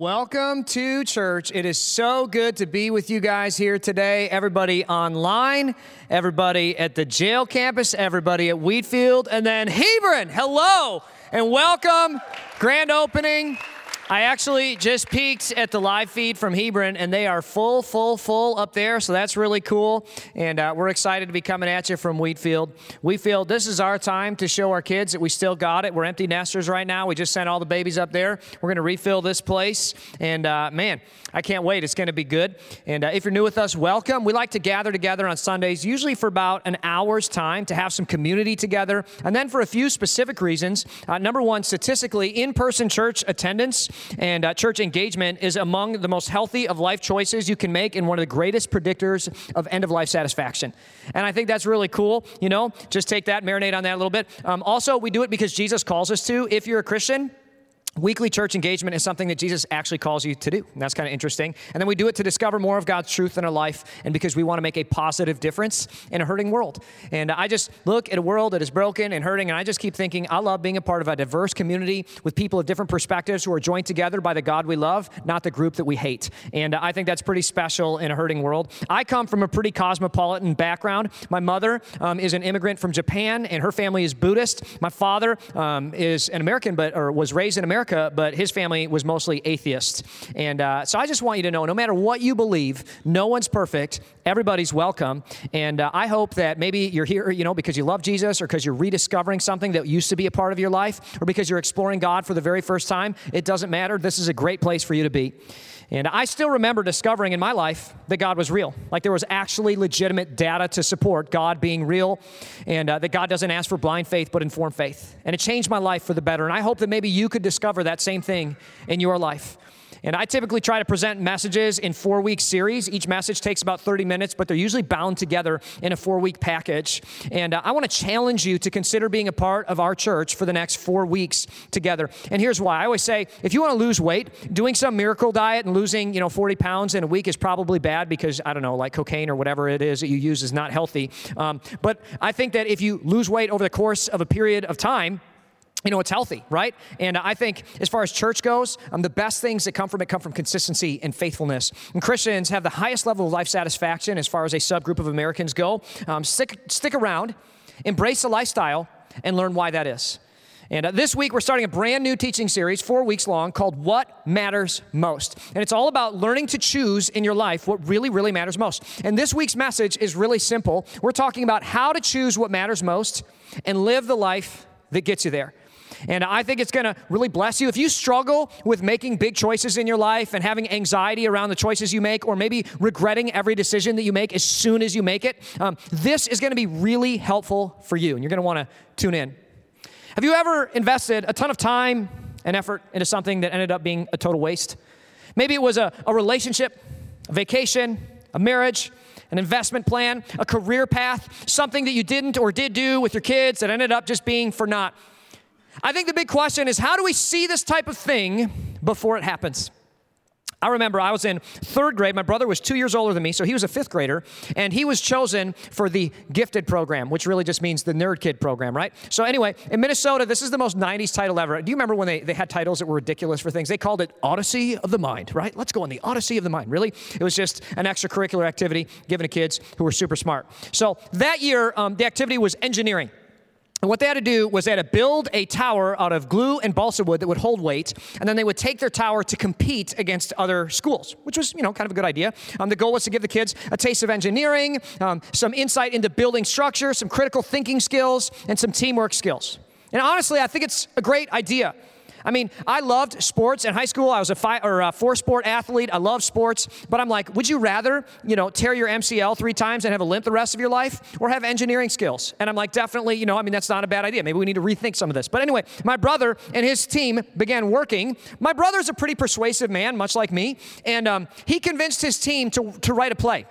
Welcome to church. It is so good to be with you guys here today. Everybody online, everybody at the jail campus, everybody at Wheatfield, and then Hebron. Hello and welcome. Grand opening. I actually just peeked at the live feed from Hebron, and they are full, full, full up there. So that's really cool. And uh, we're excited to be coming at you from Wheatfield. Wheatfield, this is our time to show our kids that we still got it. We're empty nesters right now. We just sent all the babies up there. We're going to refill this place. And uh, man, I can't wait. It's going to be good. And uh, if you're new with us, welcome. We like to gather together on Sundays, usually for about an hour's time to have some community together. And then for a few specific reasons. Uh, number one, statistically, in person church attendance and uh, church engagement is among the most healthy of life choices you can make and one of the greatest predictors of end of life satisfaction. And I think that's really cool. You know, just take that, marinate on that a little bit. Um, also, we do it because Jesus calls us to. If you're a Christian, Weekly church engagement is something that Jesus actually calls you to do. And that's kind of interesting. And then we do it to discover more of God's truth in our life and because we want to make a positive difference in a hurting world. And I just look at a world that is broken and hurting, and I just keep thinking, I love being a part of a diverse community with people of different perspectives who are joined together by the God we love, not the group that we hate. And I think that's pretty special in a hurting world. I come from a pretty cosmopolitan background. My mother um, is an immigrant from Japan, and her family is Buddhist. My father um, is an American, but or was raised in America America, but his family was mostly atheist. And uh, so I just want you to know no matter what you believe, no one's perfect. Everybody's welcome. And uh, I hope that maybe you're here, you know, because you love Jesus or because you're rediscovering something that used to be a part of your life or because you're exploring God for the very first time. It doesn't matter. This is a great place for you to be. And I still remember discovering in my life that God was real. Like there was actually legitimate data to support God being real and uh, that God doesn't ask for blind faith but informed faith. And it changed my life for the better. And I hope that maybe you could discover that same thing in your life. And I typically try to present messages in four week series. Each message takes about 30 minutes, but they're usually bound together in a four week package. And uh, I want to challenge you to consider being a part of our church for the next four weeks together. And here's why I always say if you want to lose weight, doing some miracle diet and losing, you know, 40 pounds in a week is probably bad because, I don't know, like cocaine or whatever it is that you use is not healthy. Um, but I think that if you lose weight over the course of a period of time, you know, it's healthy, right? And I think as far as church goes, um, the best things that come from it come from consistency and faithfulness. And Christians have the highest level of life satisfaction as far as a subgroup of Americans go. Um, stick, stick around, embrace the lifestyle, and learn why that is. And uh, this week, we're starting a brand new teaching series, four weeks long, called What Matters Most. And it's all about learning to choose in your life what really, really matters most. And this week's message is really simple. We're talking about how to choose what matters most and live the life that gets you there. And I think it's going to really bless you. If you struggle with making big choices in your life and having anxiety around the choices you make, or maybe regretting every decision that you make as soon as you make it, um, this is going to be really helpful for you. And you're going to want to tune in. Have you ever invested a ton of time and effort into something that ended up being a total waste? Maybe it was a, a relationship, a vacation, a marriage, an investment plan, a career path, something that you didn't or did do with your kids that ended up just being for naught. I think the big question is how do we see this type of thing before it happens? I remember I was in third grade. My brother was two years older than me, so he was a fifth grader, and he was chosen for the gifted program, which really just means the nerd kid program, right? So, anyway, in Minnesota, this is the most 90s title ever. Do you remember when they, they had titles that were ridiculous for things? They called it Odyssey of the Mind, right? Let's go on the Odyssey of the Mind. Really? It was just an extracurricular activity given to kids who were super smart. So, that year, um, the activity was engineering. And what they had to do was they had to build a tower out of glue and balsa wood that would hold weight, and then they would take their tower to compete against other schools, which was, you know, kind of a good idea. Um, the goal was to give the kids a taste of engineering, um, some insight into building structure, some critical thinking skills, and some teamwork skills. And honestly, I think it's a great idea. I mean, I loved sports in high school. I was a five or a four sport athlete. I love sports, but I'm like, would you rather, you know, tear your MCL three times and have a limp the rest of your life, or have engineering skills? And I'm like, definitely, you know, I mean, that's not a bad idea. Maybe we need to rethink some of this. But anyway, my brother and his team began working. My brother's a pretty persuasive man, much like me, and um, he convinced his team to to write a play.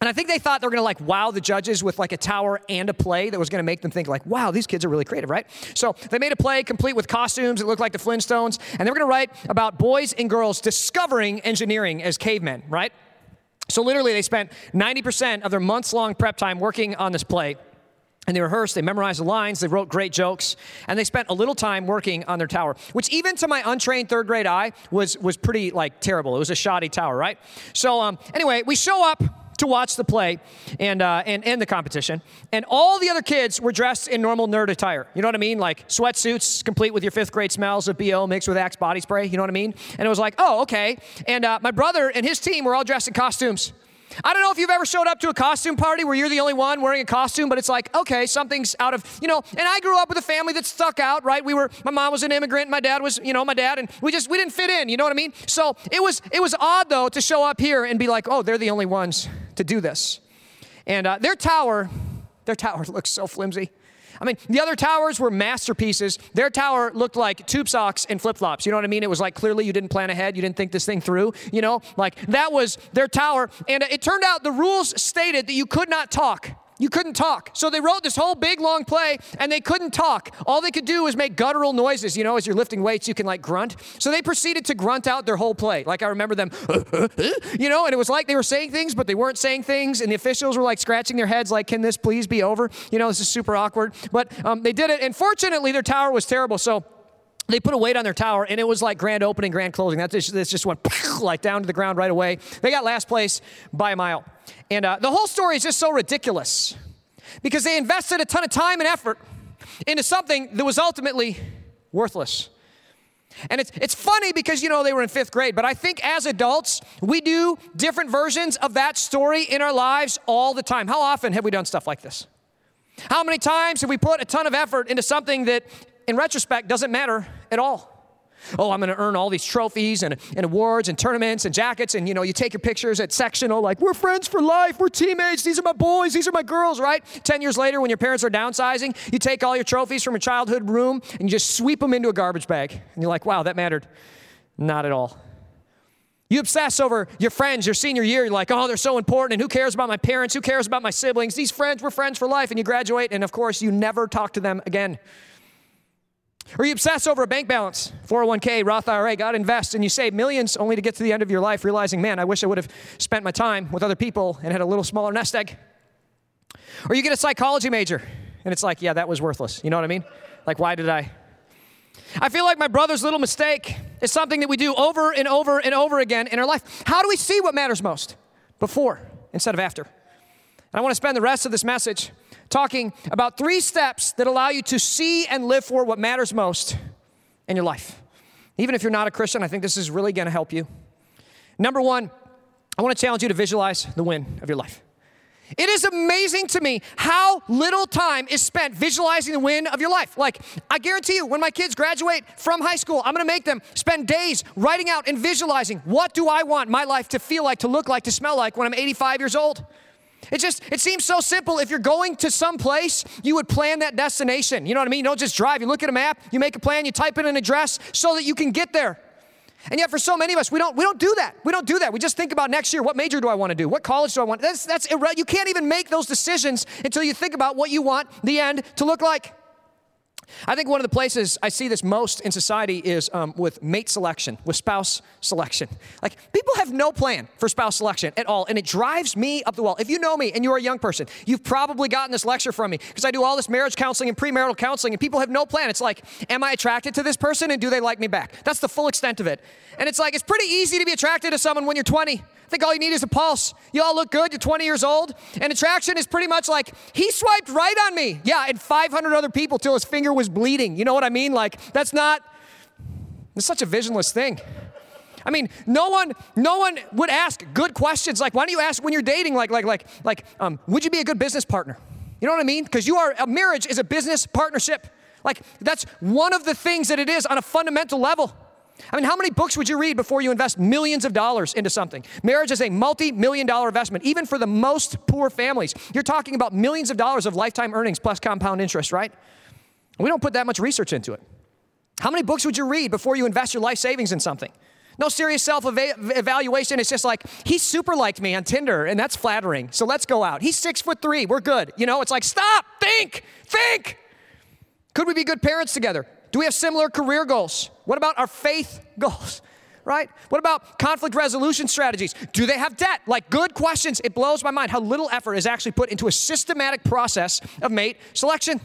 And I think they thought they were going to like wow the judges with like a tower and a play that was going to make them think like, wow, these kids are really creative, right? So they made a play complete with costumes that looked like the Flintstones, and they were going to write about boys and girls discovering engineering as cavemen, right? So literally they spent 90% of their months long prep time working on this play. and they rehearsed, they memorized the lines, they wrote great jokes, and they spent a little time working on their tower, which even to my untrained third grade eye was, was pretty like terrible. It was a shoddy tower, right? So um, anyway, we show up to watch the play and, uh, and, and the competition. And all the other kids were dressed in normal nerd attire. You know what I mean? Like sweatsuits, complete with your fifth grade smells of BO mixed with Axe body spray. You know what I mean? And it was like, oh, okay. And uh, my brother and his team were all dressed in costumes. I don't know if you've ever showed up to a costume party where you're the only one wearing a costume, but it's like, okay, something's out of, you know, and I grew up with a family that stuck out, right? We were, my mom was an immigrant, my dad was, you know, my dad, and we just, we didn't fit in, you know what I mean? So it was, it was odd though to show up here and be like, oh, they're the only ones to do this. And uh, their tower, their tower looks so flimsy. I mean, the other towers were masterpieces. Their tower looked like tube socks and flip flops. You know what I mean? It was like clearly you didn't plan ahead. You didn't think this thing through. You know, like that was their tower. And it turned out the rules stated that you could not talk you couldn't talk. So they wrote this whole big long play and they couldn't talk. All they could do was make guttural noises. You know, as you're lifting weights, you can like grunt. So they proceeded to grunt out their whole play. Like I remember them, you know, and it was like they were saying things, but they weren't saying things. And the officials were like scratching their heads, like, can this please be over? You know, this is super awkward. But um, they did it. And fortunately, their tower was terrible. So they put a weight on their tower and it was like grand opening, grand closing. That just, this just went like down to the ground right away. They got last place by a mile. And uh, the whole story is just so ridiculous because they invested a ton of time and effort into something that was ultimately worthless. And it's, it's funny because, you know, they were in fifth grade, but I think as adults, we do different versions of that story in our lives all the time. How often have we done stuff like this? How many times have we put a ton of effort into something that, in retrospect, doesn't matter at all? Oh, I'm going to earn all these trophies and, and awards and tournaments and jackets. And, you know, you take your pictures at sectional, like, we're friends for life. We're teammates. These are my boys. These are my girls, right? 10 years later, when your parents are downsizing, you take all your trophies from a childhood room and you just sweep them into a garbage bag. And you're like, wow, that mattered. Not at all. You obsess over your friends your senior year. You're like, oh, they're so important. And who cares about my parents? Who cares about my siblings? These friends, we're friends for life. And you graduate, and of course, you never talk to them again. Or you obsess over a bank balance, 401k, Roth IRA, God invest, and you save millions only to get to the end of your life realizing, man, I wish I would have spent my time with other people and had a little smaller nest egg. Or you get a psychology major, and it's like, yeah, that was worthless. You know what I mean? Like, why did I? I feel like my brother's little mistake is something that we do over and over and over again in our life. How do we see what matters most? Before instead of after. And I want to spend the rest of this message talking about three steps that allow you to see and live for what matters most in your life. Even if you're not a Christian, I think this is really going to help you. Number one, I want to challenge you to visualize the win of your life. It is amazing to me how little time is spent visualizing the win of your life. Like, I guarantee you, when my kids graduate from high school, I'm gonna make them spend days writing out and visualizing what do I want my life to feel like, to look like, to smell like when I'm 85 years old. It just it seems so simple. If you're going to some place, you would plan that destination. You know what I mean? You don't just drive. You look at a map, you make a plan, you type in an address so that you can get there. And yet, for so many of us, we don't, we don't do that. We don't do that. We just think about next year. What major do I want to do? What college do I want? That's, that's irre- you can't even make those decisions until you think about what you want the end to look like. I think one of the places I see this most in society is um, with mate selection, with spouse selection. Like, people have no plan for spouse selection at all, and it drives me up the wall. If you know me and you're a young person, you've probably gotten this lecture from me because I do all this marriage counseling and premarital counseling, and people have no plan. It's like, am I attracted to this person and do they like me back? That's the full extent of it. And it's like, it's pretty easy to be attracted to someone when you're 20. Think all you need is a pulse. You all look good, you're 20 years old, and attraction is pretty much like, he swiped right on me. Yeah, and 500 other people till his finger was bleeding. You know what I mean? Like, that's not, it's such a visionless thing. I mean, no one, no one would ask good questions like, why don't you ask when you're dating, like, like, like, like, um, would you be a good business partner? You know what I mean? Because you are, a marriage is a business partnership. Like, that's one of the things that it is on a fundamental level. I mean, how many books would you read before you invest millions of dollars into something? Marriage is a multi million dollar investment, even for the most poor families. You're talking about millions of dollars of lifetime earnings plus compound interest, right? We don't put that much research into it. How many books would you read before you invest your life savings in something? No serious self evaluation. It's just like, he super liked me on Tinder, and that's flattering. So let's go out. He's six foot three. We're good. You know, it's like, stop, think, think. Could we be good parents together? Do we have similar career goals? What about our faith goals? right? What about conflict resolution strategies? Do they have debt? Like good questions. It blows my mind how little effort is actually put into a systematic process of mate selection.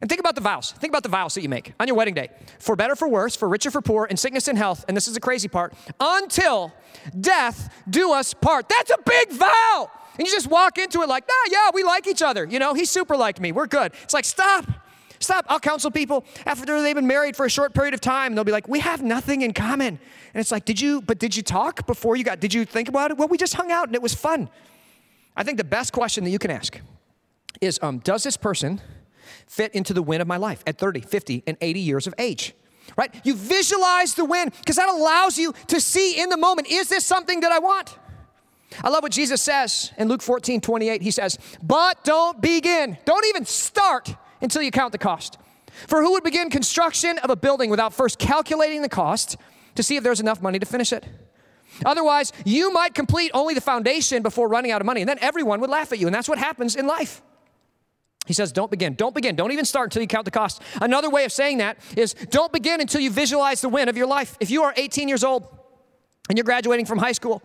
And think about the vows. Think about the vows that you make on your wedding day. For better, for worse, for richer, for poor, in sickness and health. And this is the crazy part until death do us part. That's a big vow. And you just walk into it like, nah, yeah, we like each other. You know, he's super like me. We're good. It's like, stop. Stop. I'll counsel people after they've been married for a short period of time. They'll be like, we have nothing in common. And it's like, did you, but did you talk before you got, did you think about it? Well, we just hung out and it was fun. I think the best question that you can ask is, um, does this person fit into the win of my life at 30, 50, and 80 years of age? Right? You visualize the win because that allows you to see in the moment, is this something that I want? I love what Jesus says in Luke 14, 28. He says, But don't begin, don't even start until you count the cost. For who would begin construction of a building without first calculating the cost to see if there's enough money to finish it? Otherwise, you might complete only the foundation before running out of money, and then everyone would laugh at you. And that's what happens in life. He says, Don't begin. Don't begin. Don't even start until you count the cost. Another way of saying that is don't begin until you visualize the win of your life. If you are 18 years old and you're graduating from high school,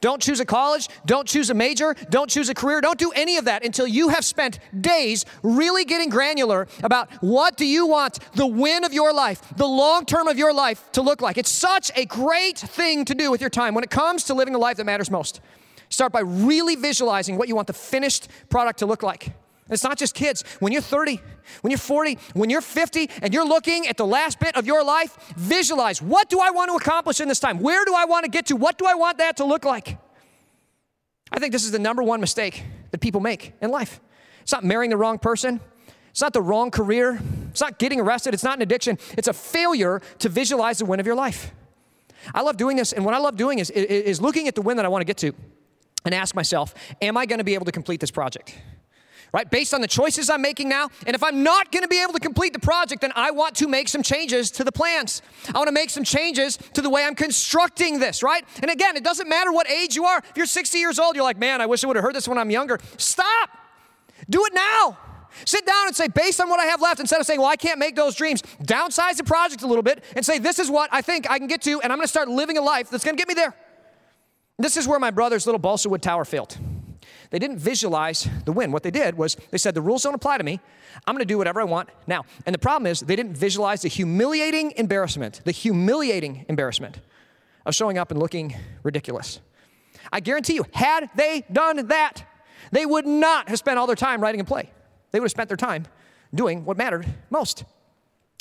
don't choose a college, don't choose a major, don't choose a career, don't do any of that until you have spent days really getting granular about what do you want the win of your life, the long term of your life to look like. It's such a great thing to do with your time when it comes to living the life that matters most. Start by really visualizing what you want the finished product to look like. It's not just kids. When you're 30, when you're 40, when you're 50, and you're looking at the last bit of your life, visualize what do I want to accomplish in this time? Where do I want to get to? What do I want that to look like? I think this is the number one mistake that people make in life. It's not marrying the wrong person. It's not the wrong career. It's not getting arrested. It's not an addiction. It's a failure to visualize the win of your life. I love doing this, and what I love doing is, is looking at the win that I want to get to and ask myself, am I going to be able to complete this project? Right? Based on the choices I'm making now. And if I'm not going to be able to complete the project, then I want to make some changes to the plans. I want to make some changes to the way I'm constructing this, right? And again, it doesn't matter what age you are. If you're 60 years old, you're like, man, I wish I would have heard this when I'm younger. Stop. Do it now. Sit down and say, based on what I have left, instead of saying, well, I can't make those dreams, downsize the project a little bit and say, this is what I think I can get to, and I'm going to start living a life that's going to get me there. This is where my brother's little balsa wood tower failed. They didn't visualize the win. What they did was they said, the rules don't apply to me. I'm going to do whatever I want now. And the problem is they didn't visualize the humiliating embarrassment, the humiliating embarrassment of showing up and looking ridiculous. I guarantee you, had they done that, they would not have spent all their time writing a play. They would have spent their time doing what mattered most.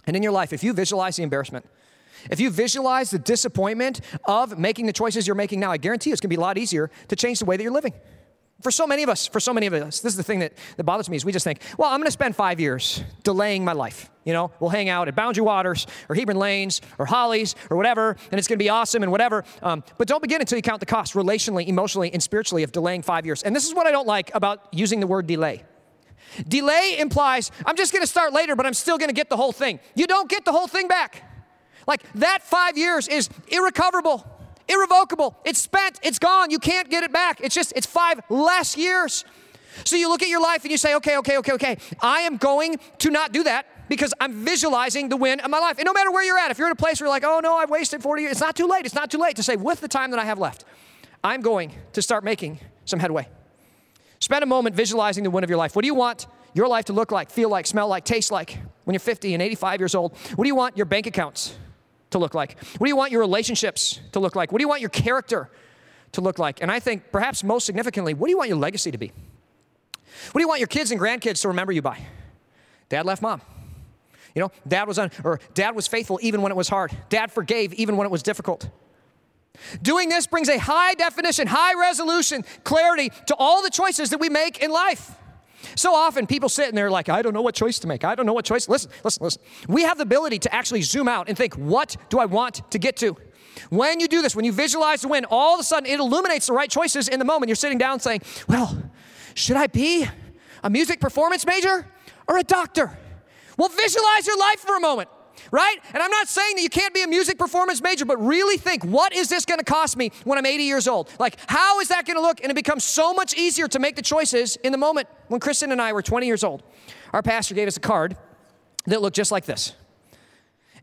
And in your life, if you visualize the embarrassment, if you visualize the disappointment of making the choices you're making now, I guarantee you it's going to be a lot easier to change the way that you're living. For so many of us, for so many of us, this is the thing that, that bothers me is we just think, well, I'm going to spend five years delaying my life. You know, we'll hang out at Boundary Waters or Hebron Lanes or Hollies or whatever, and it's going to be awesome and whatever. Um, but don't begin until you count the cost relationally, emotionally, and spiritually of delaying five years. And this is what I don't like about using the word delay. Delay implies I'm just going to start later, but I'm still going to get the whole thing. You don't get the whole thing back. Like that five years is irrecoverable irrevocable. It's spent, it's gone. You can't get it back. It's just, it's five less years. So you look at your life and you say, okay, okay, okay, okay, I am going to not do that because I'm visualizing the win of my life. And no matter where you're at, if you're in a place where you're like, oh no, I've wasted 40 years, it's not too late. It's not too late to say, with the time that I have left, I'm going to start making some headway. Spend a moment visualizing the win of your life. What do you want your life to look like, feel like, smell like, taste like when you're 50 and 85 years old? What do you want your bank accounts to look like? What do you want your relationships to look like? What do you want your character to look like? And I think perhaps most significantly, what do you want your legacy to be? What do you want your kids and grandkids to remember you by? Dad left mom. You know, dad was on, or dad was faithful even when it was hard. Dad forgave even when it was difficult. Doing this brings a high definition, high resolution, clarity to all the choices that we make in life. So often people sit and they're like, I don't know what choice to make. I don't know what choice. Listen, listen, listen. We have the ability to actually zoom out and think, what do I want to get to? When you do this, when you visualize the win, all of a sudden it illuminates the right choices in the moment. You're sitting down saying, well, should I be a music performance major or a doctor? Well, visualize your life for a moment right? And I'm not saying that you can't be a music performance major, but really think what is this going to cost me when I'm 80 years old? Like, how is that going to look? And it becomes so much easier to make the choices in the moment. When Kristen and I were 20 years old, our pastor gave us a card that looked just like this.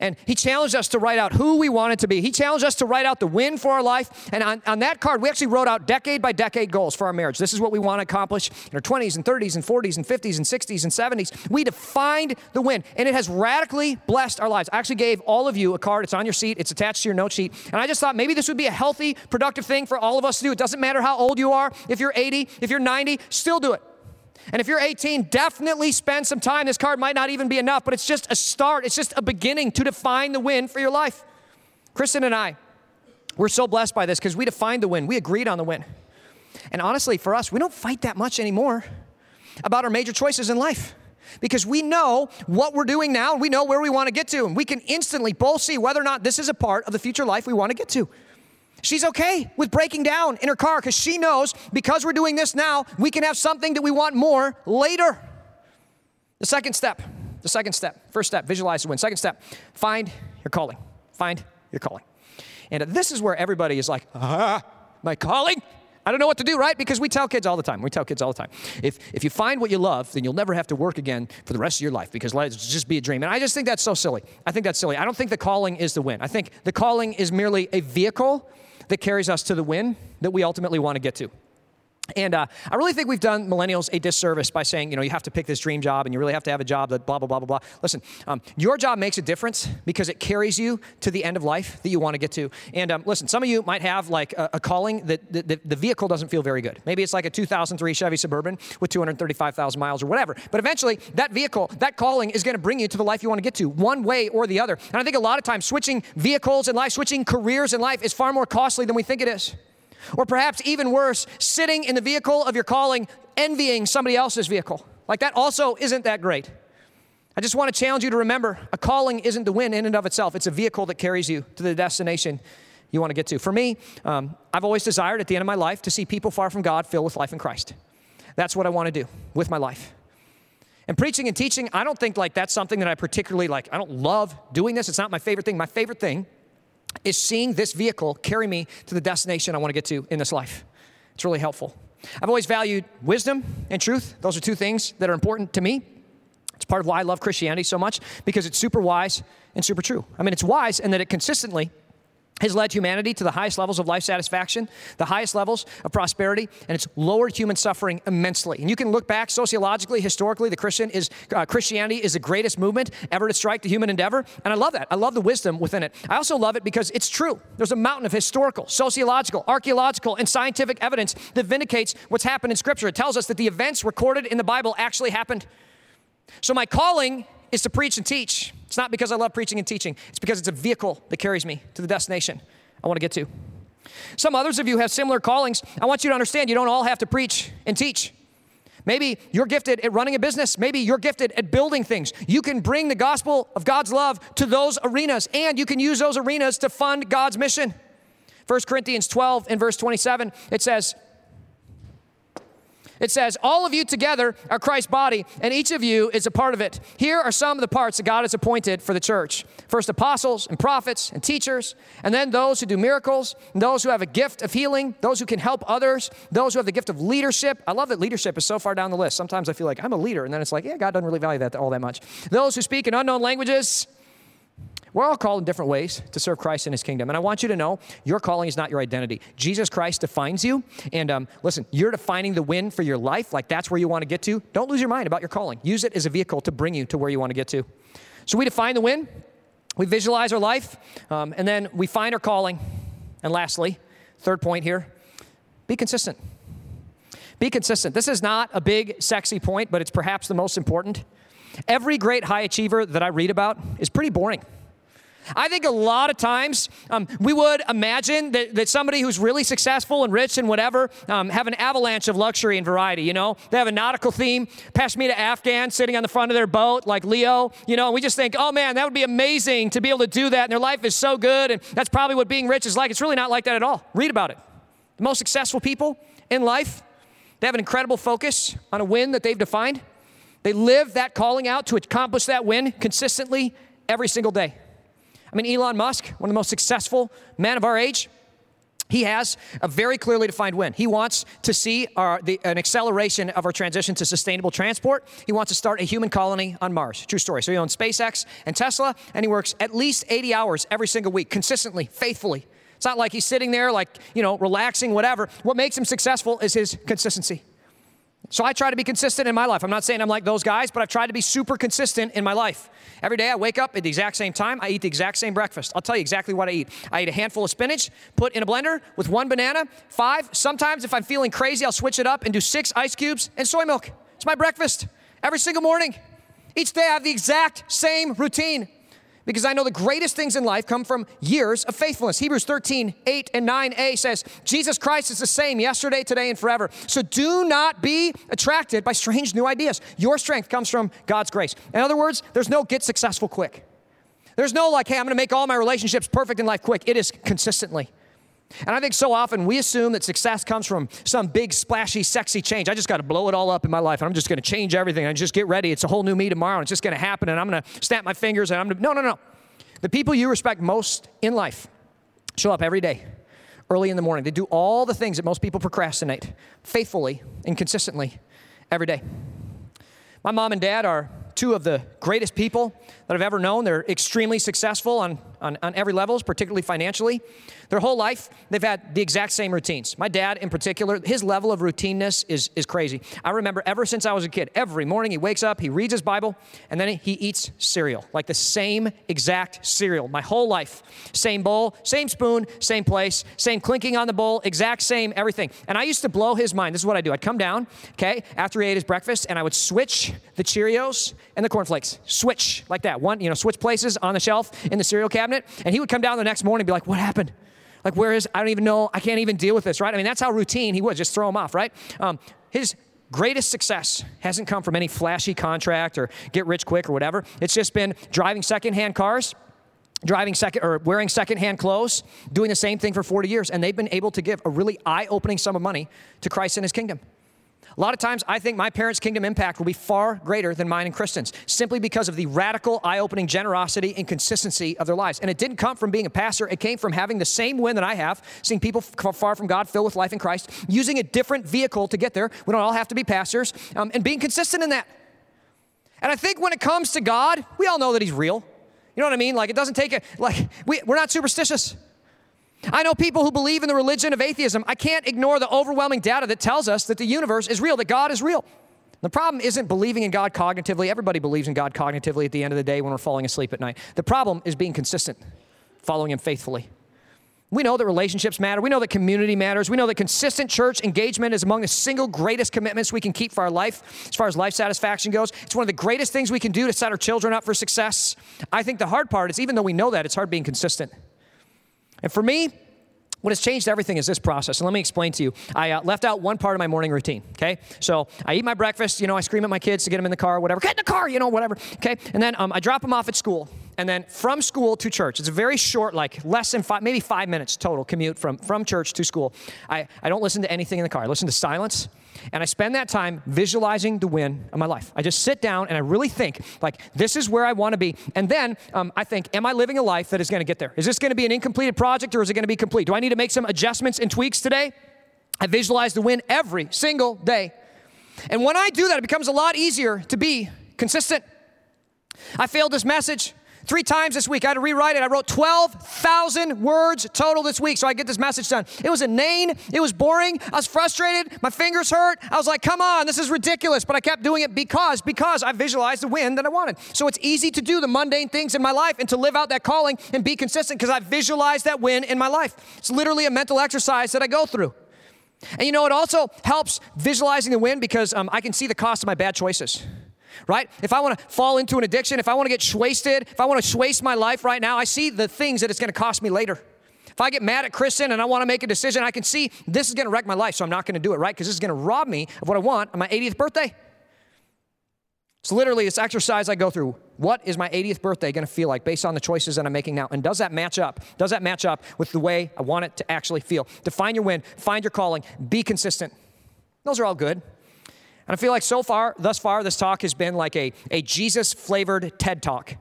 And he challenged us to write out who we wanted to be. He challenged us to write out the win for our life. And on, on that card, we actually wrote out decade by decade goals for our marriage. This is what we want to accomplish in our 20s and 30s and 40s and 50s and 60s and 70s. We defined the win, and it has radically blessed our lives. I actually gave all of you a card. It's on your seat, it's attached to your note sheet. And I just thought maybe this would be a healthy, productive thing for all of us to do. It doesn't matter how old you are, if you're 80, if you're 90, still do it. And if you're 18, definitely spend some time. This card might not even be enough, but it's just a start. It's just a beginning to define the win for your life. Kristen and I, we're so blessed by this because we defined the win. We agreed on the win. And honestly, for us, we don't fight that much anymore about our major choices in life because we know what we're doing now and we know where we want to get to. And we can instantly both see whether or not this is a part of the future life we want to get to. She's okay with breaking down in her car because she knows because we're doing this now, we can have something that we want more later. The second step, the second step, first step, visualize the win. Second step, find your calling. Find your calling. And this is where everybody is like, ah, my calling? I don't know what to do, right? Because we tell kids all the time. We tell kids all the time. If, if you find what you love, then you'll never have to work again for the rest of your life because it just be a dream. And I just think that's so silly. I think that's silly. I don't think the calling is the win. I think the calling is merely a vehicle that carries us to the win that we ultimately want to get to. And uh, I really think we've done millennials a disservice by saying, you know, you have to pick this dream job and you really have to have a job that blah, blah, blah, blah, blah. Listen, um, your job makes a difference because it carries you to the end of life that you want to get to. And um, listen, some of you might have like a, a calling that the, the, the, vehicle doesn't feel very good. Maybe it's like a 2003 Chevy Suburban with 235,000 miles or whatever. But eventually, that vehicle, that calling is going to bring you to the life you want to get to, one way or the other. And I think a lot of times switching vehicles in life, switching careers in life is far more costly than we think it is. Or perhaps even worse, sitting in the vehicle of your calling, envying somebody else's vehicle. Like that also isn't that great. I just want to challenge you to remember a calling isn't the win in and of itself, it's a vehicle that carries you to the destination you want to get to. For me, um, I've always desired at the end of my life to see people far from God filled with life in Christ. That's what I want to do with my life. And preaching and teaching, I don't think like that's something that I particularly like. I don't love doing this. It's not my favorite thing. My favorite thing is seeing this vehicle carry me to the destination I want to get to in this life. It's really helpful. I've always valued wisdom and truth. Those are two things that are important to me. It's part of why I love Christianity so much because it's super wise and super true. I mean, it's wise in that it consistently has led humanity to the highest levels of life satisfaction, the highest levels of prosperity, and it's lowered human suffering immensely. And you can look back sociologically, historically, the Christian is uh, Christianity is the greatest movement ever to strike the human endeavor, and I love that. I love the wisdom within it. I also love it because it's true. There's a mountain of historical, sociological, archaeological, and scientific evidence that vindicates what's happened in Scripture. It tells us that the events recorded in the Bible actually happened. So my calling is to preach and teach. It's not because I love preaching and teaching, it's because it's a vehicle that carries me to the destination I want to get to. Some others of you have similar callings. I want you to understand you don't all have to preach and teach. Maybe you're gifted at running a business. Maybe you're gifted at building things. You can bring the gospel of God's love to those arenas, and you can use those arenas to fund God's mission. 1 Corinthians 12 and verse 27, it says, it says, All of you together are Christ's body, and each of you is a part of it. Here are some of the parts that God has appointed for the church first, apostles and prophets and teachers, and then those who do miracles, those who have a gift of healing, those who can help others, those who have the gift of leadership. I love that leadership is so far down the list. Sometimes I feel like I'm a leader, and then it's like, yeah, God doesn't really value that all that much. Those who speak in unknown languages, we're all called in different ways to serve Christ in His kingdom. And I want you to know your calling is not your identity. Jesus Christ defines you. And um, listen, you're defining the win for your life. Like that's where you want to get to. Don't lose your mind about your calling. Use it as a vehicle to bring you to where you want to get to. So we define the win, we visualize our life, um, and then we find our calling. And lastly, third point here be consistent. Be consistent. This is not a big, sexy point, but it's perhaps the most important. Every great high achiever that I read about is pretty boring. I think a lot of times um, we would imagine that, that somebody who's really successful and rich and whatever um, have an avalanche of luxury and variety. You know, they have a nautical theme, Pashmina Afghan sitting on the front of their boat like Leo. You know, and we just think, oh man, that would be amazing to be able to do that. And their life is so good, and that's probably what being rich is like. It's really not like that at all. Read about it. The most successful people in life, they have an incredible focus on a win that they've defined. They live that calling out to accomplish that win consistently every single day. I mean, Elon Musk, one of the most successful men of our age, he has a very clearly defined win. He wants to see our, the, an acceleration of our transition to sustainable transport. He wants to start a human colony on Mars. True story. So he owns SpaceX and Tesla, and he works at least 80 hours every single week, consistently, faithfully. It's not like he's sitting there, like, you know, relaxing, whatever. What makes him successful is his consistency. So I try to be consistent in my life. I'm not saying I'm like those guys, but I've tried to be super consistent in my life. Every day I wake up at the exact same time. I eat the exact same breakfast. I'll tell you exactly what I eat. I eat a handful of spinach, put in a blender with one banana, five. Sometimes if I'm feeling crazy, I'll switch it up and do six ice cubes and soy milk. It's my breakfast every single morning. Each day I have the exact same routine because I know the greatest things in life come from years of faithfulness. Hebrews 13, 8 and 9a says, Jesus Christ is the same yesterday, today, and forever. So do not be attracted by strange new ideas. Your strength comes from God's grace. In other words, there's no get successful quick. There's no like, hey, I'm gonna make all my relationships perfect in life quick. It is consistently. And I think so often we assume that success comes from some big, splashy, sexy change. I just got to blow it all up in my life, and I'm just going to change everything. I just get ready. It's a whole new me tomorrow, and it's just going to happen, and I'm going to snap my fingers, and I'm to. No, no, no. The people you respect most in life show up every day, early in the morning. They do all the things that most people procrastinate faithfully and consistently every day. My mom and dad are two of the greatest people that I've ever known. They're extremely successful on, on, on every levels, particularly financially. Their whole life, they've had the exact same routines. My dad, in particular, his level of routineness is, is crazy. I remember ever since I was a kid, every morning he wakes up, he reads his Bible, and then he eats cereal, like the same exact cereal. My whole life, same bowl, same spoon, same place, same clinking on the bowl, exact same everything. And I used to blow his mind. This is what I do. I'd come down, okay, after he ate his breakfast, and I would switch the Cheerios and the cornflakes. Switch like that. One, you know, switch places on the shelf in the cereal cabinet. And he would come down the next morning and be like, What happened? Like, where is, I don't even know, I can't even deal with this, right? I mean, that's how routine he was, just throw him off, right? Um, his greatest success hasn't come from any flashy contract or get rich quick or whatever. It's just been driving secondhand cars driving second or wearing secondhand clothes, doing the same thing for 40 years, and they've been able to give a really eye-opening sum of money to Christ and his kingdom. A lot of times, I think my parents' kingdom impact will be far greater than mine and Kristen's, simply because of the radical, eye opening generosity and consistency of their lives. And it didn't come from being a pastor, it came from having the same win that I have, seeing people far from God, filled with life in Christ, using a different vehicle to get there. We don't all have to be pastors, um, and being consistent in that. And I think when it comes to God, we all know that He's real. You know what I mean? Like, it doesn't take a, like, we, we're not superstitious. I know people who believe in the religion of atheism. I can't ignore the overwhelming data that tells us that the universe is real, that God is real. The problem isn't believing in God cognitively. Everybody believes in God cognitively at the end of the day when we're falling asleep at night. The problem is being consistent, following Him faithfully. We know that relationships matter. We know that community matters. We know that consistent church engagement is among the single greatest commitments we can keep for our life as far as life satisfaction goes. It's one of the greatest things we can do to set our children up for success. I think the hard part is, even though we know that, it's hard being consistent. And for me, what has changed everything is this process. And let me explain to you. I uh, left out one part of my morning routine, okay? So I eat my breakfast, you know, I scream at my kids to get them in the car, whatever. Get in the car, you know, whatever, okay? And then um, I drop them off at school. And then from school to church, it's a very short, like less than five, maybe five minutes total commute from, from church to school. I, I don't listen to anything in the car. I listen to silence. And I spend that time visualizing the win of my life. I just sit down and I really think, like, this is where I want to be. And then um, I think, am I living a life that is going to get there? Is this going to be an incompleted project or is it going to be complete? Do I need to make some adjustments and tweaks today? I visualize the win every single day. And when I do that, it becomes a lot easier to be consistent. I failed this message Three times this week, I had to rewrite it. I wrote 12,000 words total this week so I get this message done. It was inane. It was boring. I was frustrated. My fingers hurt. I was like, come on, this is ridiculous. But I kept doing it because, because I visualized the win that I wanted. So it's easy to do the mundane things in my life and to live out that calling and be consistent because I visualized that win in my life. It's literally a mental exercise that I go through. And you know, it also helps visualizing the win because um, I can see the cost of my bad choices right? If I want to fall into an addiction, if I want to get wasted, if I want to waste my life right now, I see the things that it's going to cost me later. If I get mad at Kristen and I want to make a decision, I can see this is going to wreck my life, so I'm not going to do it, right? Because this is going to rob me of what I want on my 80th birthday. It's literally this exercise I go through. What is my 80th birthday going to feel like based on the choices that I'm making now? And does that match up? Does that match up with the way I want it to actually feel? Define your win, find your calling, be consistent. Those are all good. And I feel like so far, thus far, this talk has been like a, a Jesus flavored TED talk.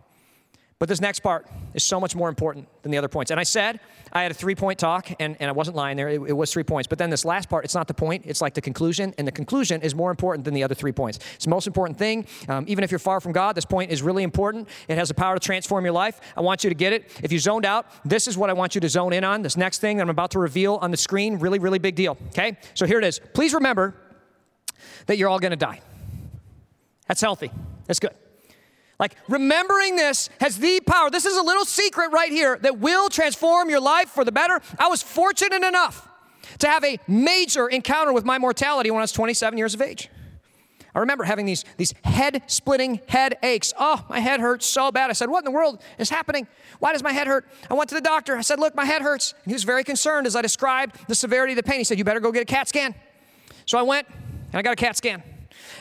But this next part is so much more important than the other points. And I said I had a three point talk, and, and I wasn't lying there. It, it, was three points. But then this last part, it's not the point, it's like the conclusion. And the conclusion is more important than the other three points. It's the most important thing. Um, even if you're far from God, this point is really important. It has the power to transform your life. I want you to get it. If you zoned out, this is what I want you to zone in on. This next thing that I'm about to reveal on the screen, really, really big deal. Okay? So here it is. Please remember that you're all to die. That's healthy. That's good. Like remembering this has the power. This is a little secret right here that will transform your life for the better. I was fortunate enough to have a major encounter with my mortality when I was 27 years of age. I remember having these, these head splitting head aches. Oh, my head hurts so bad. I said, What in the world is happening? Why does my head hurt? I went to the doctor. I said, Look, my head hurts. And he was very concerned as I described the severity of the pain. He said, You better go get a CAT scan. So I went and I got a CAT scan.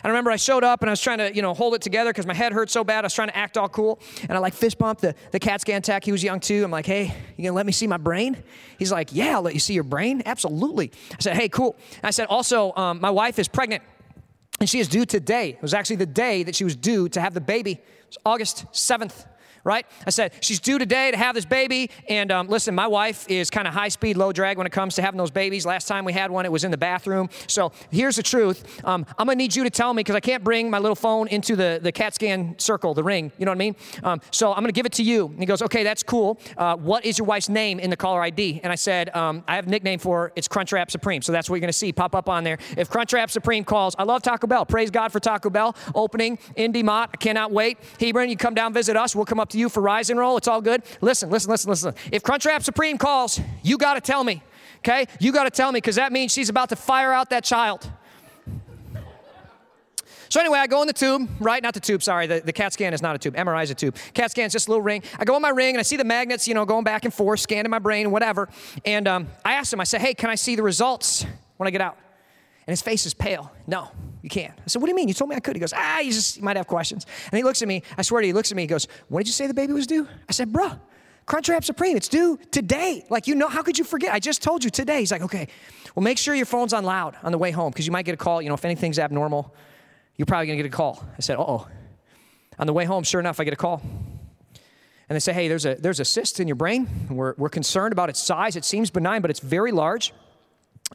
I remember I showed up and I was trying to, you know, hold it together because my head hurt so bad. I was trying to act all cool. And I like fist bumped the, the CAT scan tech. He was young too. I'm like, hey, you gonna let me see my brain? He's like, yeah, I'll let you see your brain. Absolutely. I said, hey, cool. And I said, also, um, my wife is pregnant and she is due today. It was actually the day that she was due to have the baby. It was August 7th right? I said, she's due today to have this baby. And um, listen, my wife is kind of high speed, low drag when it comes to having those babies. Last time we had one, it was in the bathroom. So here's the truth. Um, I'm going to need you to tell me because I can't bring my little phone into the, the CAT scan circle, the ring. You know what I mean? Um, so I'm going to give it to you. And he goes, okay, that's cool. Uh, what is your wife's name in the caller ID? And I said, um, I have a nickname for her. It's Crunchwrap Supreme. So that's what you're going to see pop up on there. If Crunchwrap Supreme calls, I love Taco Bell. Praise God for Taco Bell opening in DeMotte. I cannot wait. Hebron, you come down, visit us. We'll come up to you for Rise and Roll. It's all good. Listen, listen, listen, listen. If Crunchwrap Supreme calls, you got to tell me, okay? You got to tell me because that means she's about to fire out that child. So anyway, I go in the tube, right? Not the tube, sorry. The, the CAT scan is not a tube. MRI is a tube. CAT scan is just a little ring. I go in my ring and I see the magnets, you know, going back and forth, scanning my brain, whatever. And um, I asked him, I said, hey, can I see the results when I get out? And his face is pale. No, you can't. I said, What do you mean? You told me I could. He goes, Ah, you just you might have questions. And he looks at me. I swear to you, he looks at me. He goes, When did you say the baby was due? I said, Bruh, Crunchwrap Supreme, it's due today. Like, you know, how could you forget? I just told you today. He's like, Okay, well, make sure your phone's on loud on the way home because you might get a call. You know, if anything's abnormal, you're probably going to get a call. I said, Uh oh. On the way home, sure enough, I get a call. And they say, Hey, there's a, there's a cyst in your brain. We're, we're concerned about its size. It seems benign, but it's very large.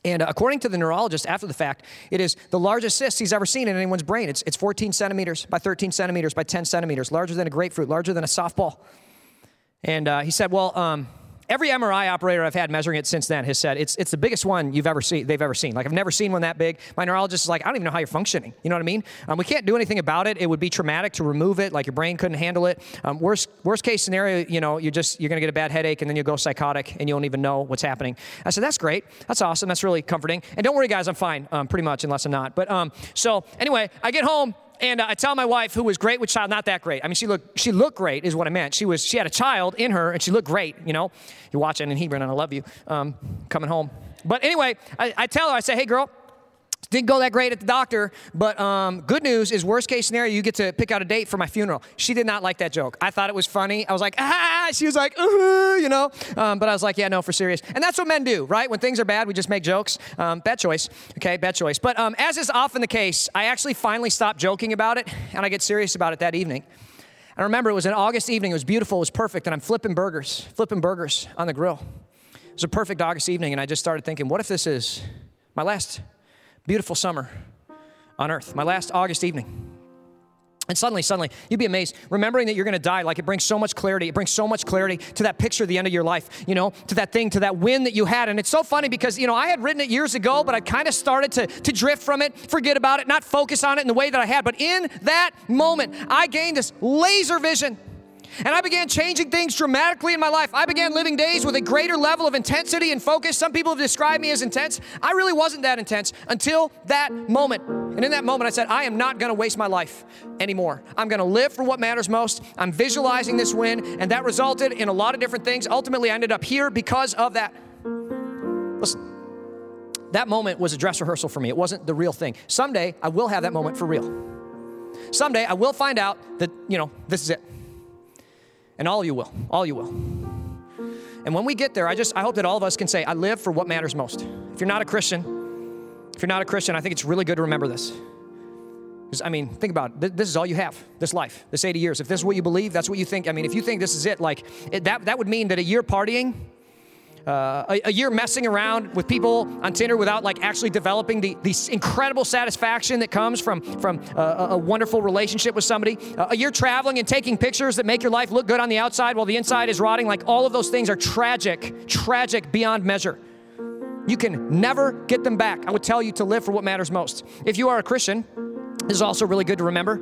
And according to the neurologist, after the fact, it is the largest cyst he's ever seen in anyone's brain. It's, it's 14 centimeters by 13 centimeters by 10 centimeters, larger than a grapefruit, larger than a softball. And uh, he said, Well, um, every MRI operator I've had measuring it since then has said it's, it's the biggest one you've ever seen, they've ever seen. Like, I've never seen one that big. My neurologist is like, I don't even know how you're functioning. You know what I mean? Um, we can't do anything about it. It would be traumatic to remove it, like your brain couldn't handle it. Um, worst, worst case scenario, you know, you just, you're to get a bad headache and then you'll go psychotic and you won't even know what's happening. I said, that's great. That's awesome. That's really comforting. And don't worry, guys, I'm fine, um, pretty much, unless I'm not. But um, so anyway, I get home and uh, I tell my wife, who was great with child, not that great. I mean, she looked, she looked great, is what I meant. She was, she had a child in her, and she looked great. You know, you're watching in Hebron, and I love you. Um, coming home, but anyway, I, I tell her, I say, hey, girl, didn't go that great at the doctor, but um, good news is worst case scenario, you get to pick out a date for my funeral. She did not like that joke. I thought it was funny. I was like, ah, she was like, uh you know. Um, but I was like, yeah, no, for serious. And that's what men do, right? When things are bad, we just make jokes. Um, bad choice, okay, bad choice. But um, as is often the case, I actually finally stopped joking about it, and I get serious about it that evening. I remember it was an August evening. It was beautiful. It was perfect. And I'm flipping burgers, flipping burgers on the grill. It was a perfect August evening, and I just started thinking, what if this is my last beautiful summer on earth, my last August evening. And suddenly, suddenly, you'd be amazed. Remembering that you're going to die, like it brings so much clarity. It brings so much clarity to that picture at the end of your life, you know, to that thing, to that win that you had. And it's so funny because, you know, I had written it years ago, but I kind of started to, to drift from it, forget about it, not focus on it in the way that I had. But in that moment, I gained this laser vision and I began changing things dramatically in my life. I began living days with a greater level of intensity and focus. Some people have described me as intense. I really wasn't that intense until that moment. And in that moment, I said, I am not going to waste my life anymore. I'm going to live for what matters most. I'm visualizing this win, and that resulted in a lot of different things. Ultimately, I ended up here because of that. Listen, that moment was a dress rehearsal for me. It wasn't the real thing. Someday, I will have that moment for real. Someday, I will find out that, you know, this is it. And all you will. All you will. And when we get there, I just I hope that all of us can say, I live for what matters most. If you're not a Christian, if you're not a Christian, I think it's really good to remember this. Because, I mean, think about it. This is all you have, this life, this 80 years. If this is what you believe, that's what you think. I mean, if you think this is it, like, it, that, that would mean that a year partying, uh, a, a, year messing around with people on Tinder without like actually developing the, the incredible satisfaction that comes from, from uh, a wonderful relationship with somebody, uh, a year traveling and taking pictures that make your life look good on the outside while the inside is rotting, like all of those things are tragic, tragic beyond measure. You can never get them back. I would tell you to live for what matters most. If you are a Christian, this is also really good to remember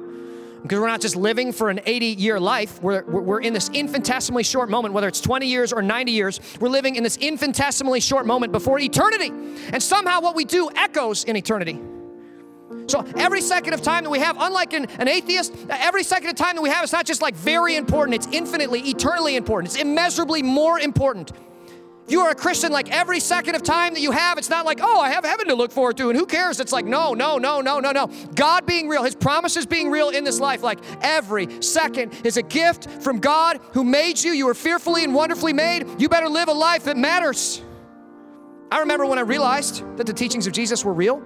because we're not just living for an 80 year life. We're, we're in this infinitesimally short moment, whether it's 20 years or 90 years. We're living in this infinitesimally short moment before eternity. And somehow what we do echoes in eternity. So every second of time that we have, unlike an, an atheist, every second of time that we have is not just like very important, it's infinitely, eternally important. It's immeasurably more important you are a Christian, like every second of time that you have, it's not like, oh, I have heaven to look forward to, and who cares? It's like, no, no, no, no, no, no. God being real, His promises being real in this life, like every second is a gift from God who made you. You were fearfully and wonderfully made. You better live a life that matters. I remember when I realized that the teachings of Jesus were real.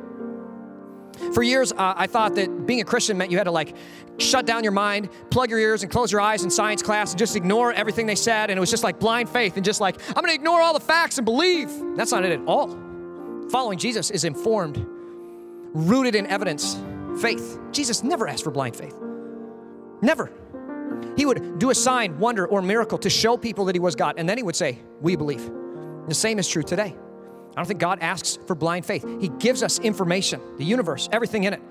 For years, uh, I thought that being a Christian meant you had to like shut down your mind, plug your ears, and close your eyes in science class and just ignore everything they said. And it was just like blind faith and just like, I'm going to ignore all the facts and believe. That's not it at all. Following Jesus is informed, rooted in evidence, faith. Jesus never asked for blind faith. Never. He would do a sign, wonder, or miracle to show people that he was God, and then he would say, We believe. The same is true today. I don't think God asks for blind faith. He gives us information, the universe, everything in it.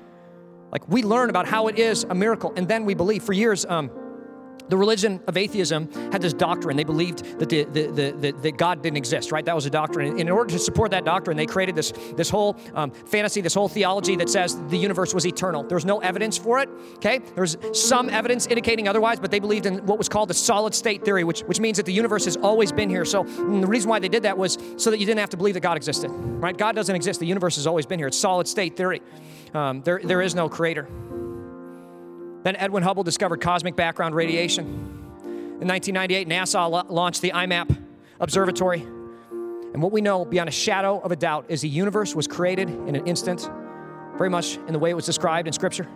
Like we learn about how it is a miracle, and then we believe. For years, um, the religion of atheism had this doctrine. They believed that, the, the, the, that God didn't exist, right? That was a doctrine. And in order to support that doctrine, they created this, this whole um, fantasy, this whole theology that says the universe was eternal. There's no evidence for it, okay? There's some evidence indicating otherwise, but they believed in what was called the solid state theory, which, which means that the universe has always been here. So the reason why they did that was so that you didn't have to believe that God existed, right? God doesn't exist. The universe has always been here. It's solid state theory. Um, there, there is no creator. Then Edwin Hubble discovered cosmic background radiation. In 1998, NASA launched the IMAP Observatory. And what we know beyond a shadow of a doubt is the universe was created in an instant, very much in the way it was described in Scripture.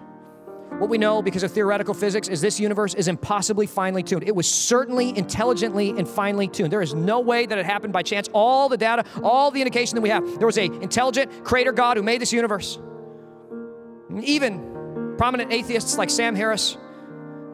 What we know because of theoretical physics is this universe is impossibly finely tuned. It was certainly intelligently and finely tuned. There is no way that it happened by chance. All the data, all the indication that we have, there was a intelligent creator God who made this universe. Even Prominent atheists like Sam Harris,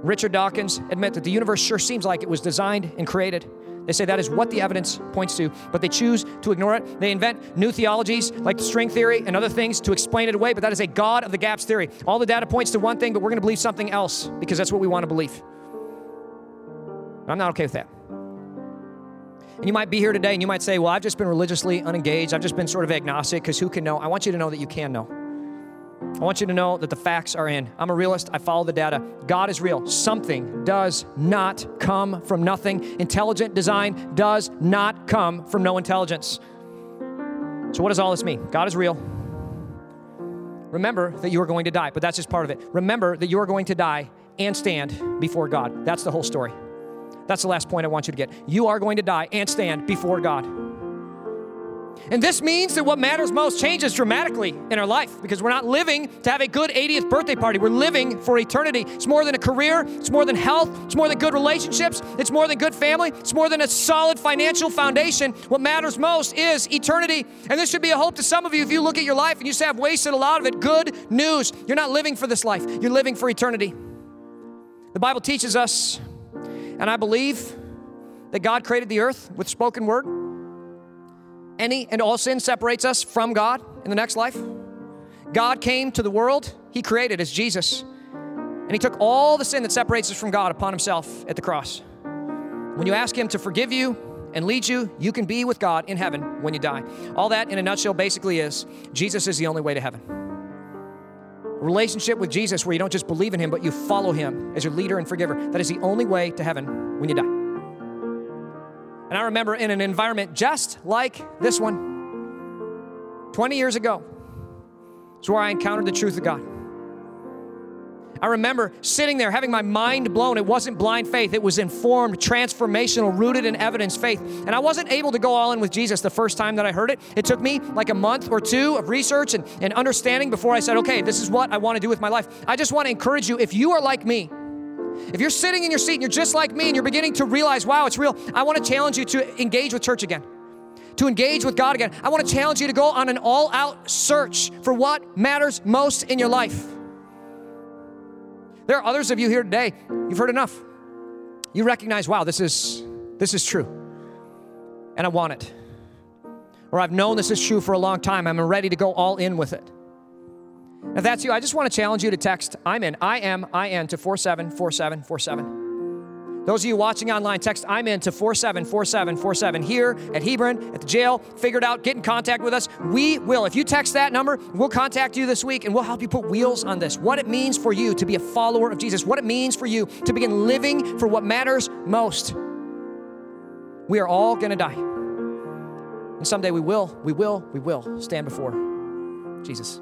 Richard Dawkins admit that the universe sure seems like it was designed and created. They say that is what the evidence points to, but they choose to ignore it. They invent new theologies like the string theory and other things to explain it away, but that is a God of the gaps theory. All the data points to one thing, but we're going to believe something else because that's what we want to believe. I'm not okay with that. And you might be here today and you might say, Well, I've just been religiously unengaged. I've just been sort of agnostic because who can know? I want you to know that you can know. I want you to know that the facts are in. I'm a realist. I follow the data. God is real. Something does not come from nothing. Intelligent design does not come from no intelligence. So, what does all this mean? God is real. Remember that you are going to die, but that's just part of it. Remember that you are going to die and stand before God. That's the whole story. That's the last point I want you to get. You are going to die and stand before God. And this means that what matters most changes dramatically in our life because we're not living to have a good 80th birthday party. We're living for eternity. It's more than a career, it's more than health, it's more than good relationships, it's more than good family, it's more than a solid financial foundation. What matters most is eternity. And this should be a hope to some of you if you look at your life and you say, I've wasted a lot of it. Good news. You're not living for this life, you're living for eternity. The Bible teaches us, and I believe that God created the earth with spoken word any and all sin separates us from God in the next life. God came to the world, He created as Jesus. And He took all the sin that separates us from God upon Himself at the cross. When you ask Him to forgive you and lead you, you can be with God in heaven when you die. All that, in a nutshell, basically is Jesus is the only way to heaven. A relationship with Jesus where you don't just believe in Him, but you follow Him as your leader and forgiver. That is the only way to heaven when you die. And I remember in an environment just like this one, 20 years ago, is where I encountered the truth of God. I remember sitting there having my mind blown. It wasn't blind faith, it was informed, transformational, rooted in evidence faith. And I wasn't able to go all in with Jesus the first time that I heard it. It took me like a month or two of research and, and understanding before I said, okay, this is what I want to do with my life. I just want to encourage you if you are like me, if you're sitting in your seat and you're just like me and you're beginning to realize, wow, it's real, I want to challenge you to engage with church again to engage with God again. I want to challenge you to go on an all out search for what matters most in your life. There are others of you here today, you've heard enough. You recognize, wow, this is this is true. And I want it. Or I've known this is true for a long time. I'm ready to go all in with it. If that's you, I just want to challenge you to text I'm in, I am, I N to 474747. Those of you watching online, text I'm in to 474747 here at Hebron, at the jail. Figure it out, get in contact with us. We will. If you text that number, we'll contact you this week and we'll help you put wheels on this. What it means for you to be a follower of Jesus, what it means for you to begin living for what matters most. We are all going to die. And someday we will, we will, we will stand before Jesus.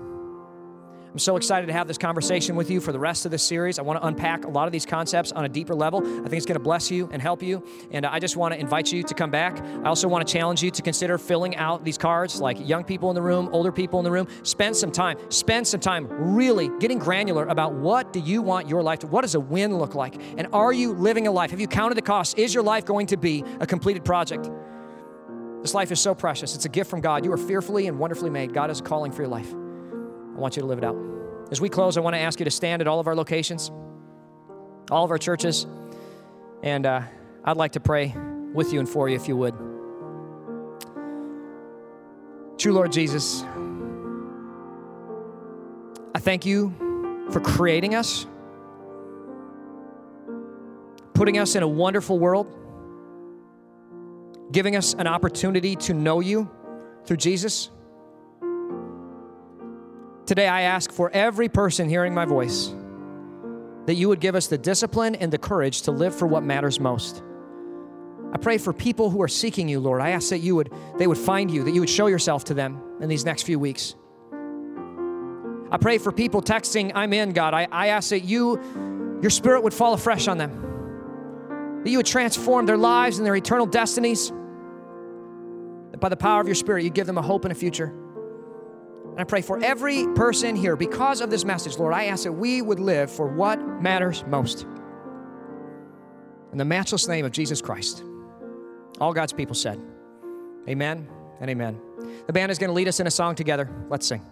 I'm so excited to have this conversation with you for the rest of this series. I want to unpack a lot of these concepts on a deeper level. I think it's going to bless you and help you. And I just want to invite you to come back. I also want to challenge you to consider filling out these cards, like young people in the room, older people in the room. Spend some time. Spend some time really getting granular about what do you want your life to, what does a win look like? And are you living a life? Have you counted the costs? Is your life going to be a completed project? This life is so precious. It's a gift from God. You are fearfully and wonderfully made. God is a calling for your life. I want you to live it out. As we close, I want to ask you to stand at all of our locations, all of our churches, and uh, I'd like to pray with you and for you if you would. True Lord Jesus, I thank you for creating us, putting us in a wonderful world, giving us an opportunity to know you through Jesus. Today, I ask for every person hearing my voice that you would give us the discipline and the courage to live for what matters most. I pray for people who are seeking you, Lord. I ask that you would they would find you, that you would show yourself to them in these next few weeks. I pray for people texting, I'm in, God. I, I ask that you, your spirit would fall afresh on them. That you would transform their lives and their eternal destinies. That by the power of your spirit, you give them a hope and a future. And I pray for every person here, because of this message, Lord, I ask that we would live for what matters most. In the matchless name of Jesus Christ. All God's people said, Amen and amen. The band is going to lead us in a song together. Let's sing.